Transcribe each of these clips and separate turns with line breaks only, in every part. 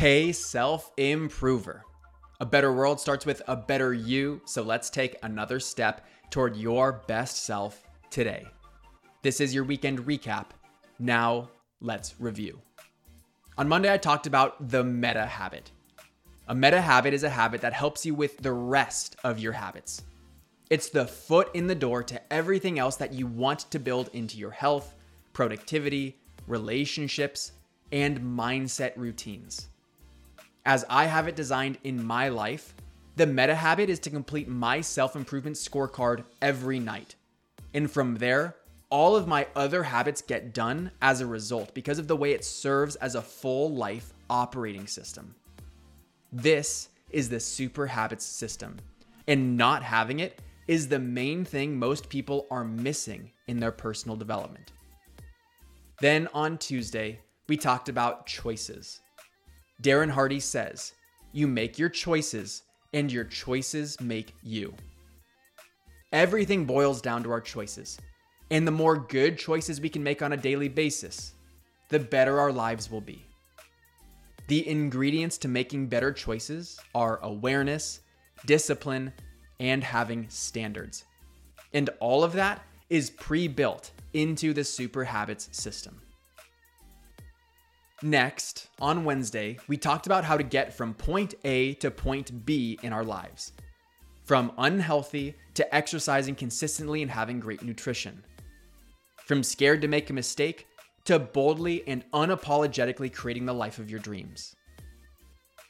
Hey, self improver. A better world starts with a better you, so let's take another step toward your best self today. This is your weekend recap. Now, let's review. On Monday, I talked about the meta habit. A meta habit is a habit that helps you with the rest of your habits. It's the foot in the door to everything else that you want to build into your health, productivity, relationships, and mindset routines. As I have it designed in my life, the meta habit is to complete my self improvement scorecard every night. And from there, all of my other habits get done as a result because of the way it serves as a full life operating system. This is the super habits system, and not having it is the main thing most people are missing in their personal development. Then on Tuesday, we talked about choices. Darren Hardy says, You make your choices, and your choices make you. Everything boils down to our choices. And the more good choices we can make on a daily basis, the better our lives will be. The ingredients to making better choices are awareness, discipline, and having standards. And all of that is pre built into the Super Habits system. Next, on Wednesday, we talked about how to get from point A to point B in our lives. From unhealthy to exercising consistently and having great nutrition. From scared to make a mistake to boldly and unapologetically creating the life of your dreams.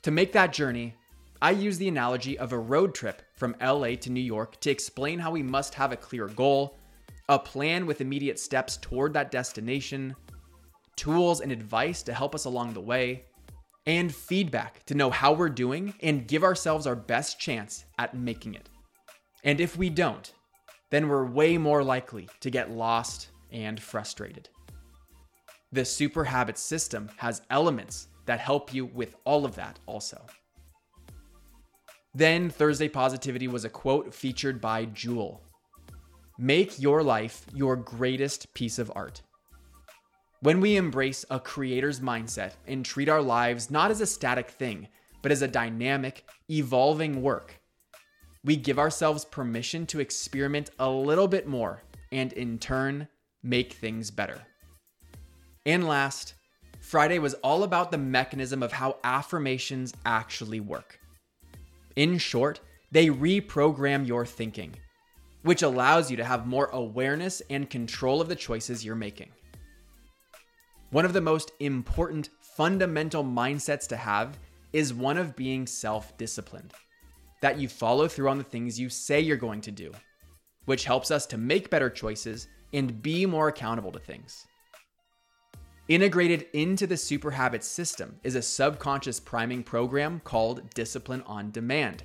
To make that journey, I use the analogy of a road trip from LA to New York to explain how we must have a clear goal, a plan with immediate steps toward that destination, tools and advice to help us along the way, and feedback to know how we're doing and give ourselves our best chance at making it. And if we don't, then we're way more likely to get lost and frustrated. The Super Habits system has elements that help you with all of that also. Then Thursday Positivity was a quote featured by Jewel Make your life your greatest piece of art. When we embrace a creator's mindset and treat our lives not as a static thing, but as a dynamic, evolving work, we give ourselves permission to experiment a little bit more and in turn make things better. And last, Friday was all about the mechanism of how affirmations actually work. In short, they reprogram your thinking, which allows you to have more awareness and control of the choices you're making. One of the most important fundamental mindsets to have is one of being self disciplined, that you follow through on the things you say you're going to do, which helps us to make better choices and be more accountable to things. Integrated into the Super Habits system is a subconscious priming program called Discipline on Demand,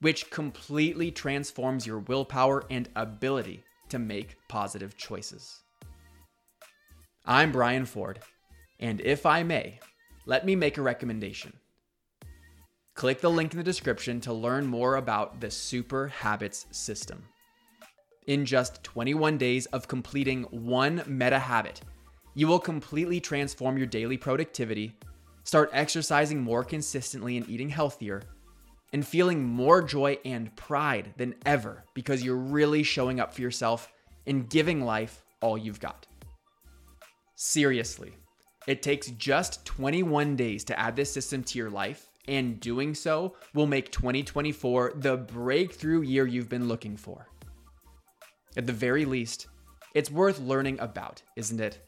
which completely transforms your willpower and ability to make positive choices. I'm Brian Ford, and if I may, let me make a recommendation. Click the link in the description to learn more about the Super Habits system. In just 21 days of completing one meta habit, you will completely transform your daily productivity, start exercising more consistently and eating healthier, and feeling more joy and pride than ever because you're really showing up for yourself and giving life all you've got. Seriously, it takes just 21 days to add this system to your life, and doing so will make 2024 the breakthrough year you've been looking for. At the very least, it's worth learning about, isn't it?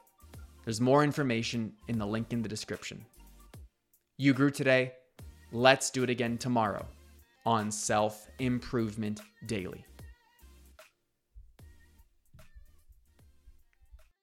There's more information in the link in the description. You grew today. Let's do it again tomorrow on Self Improvement Daily.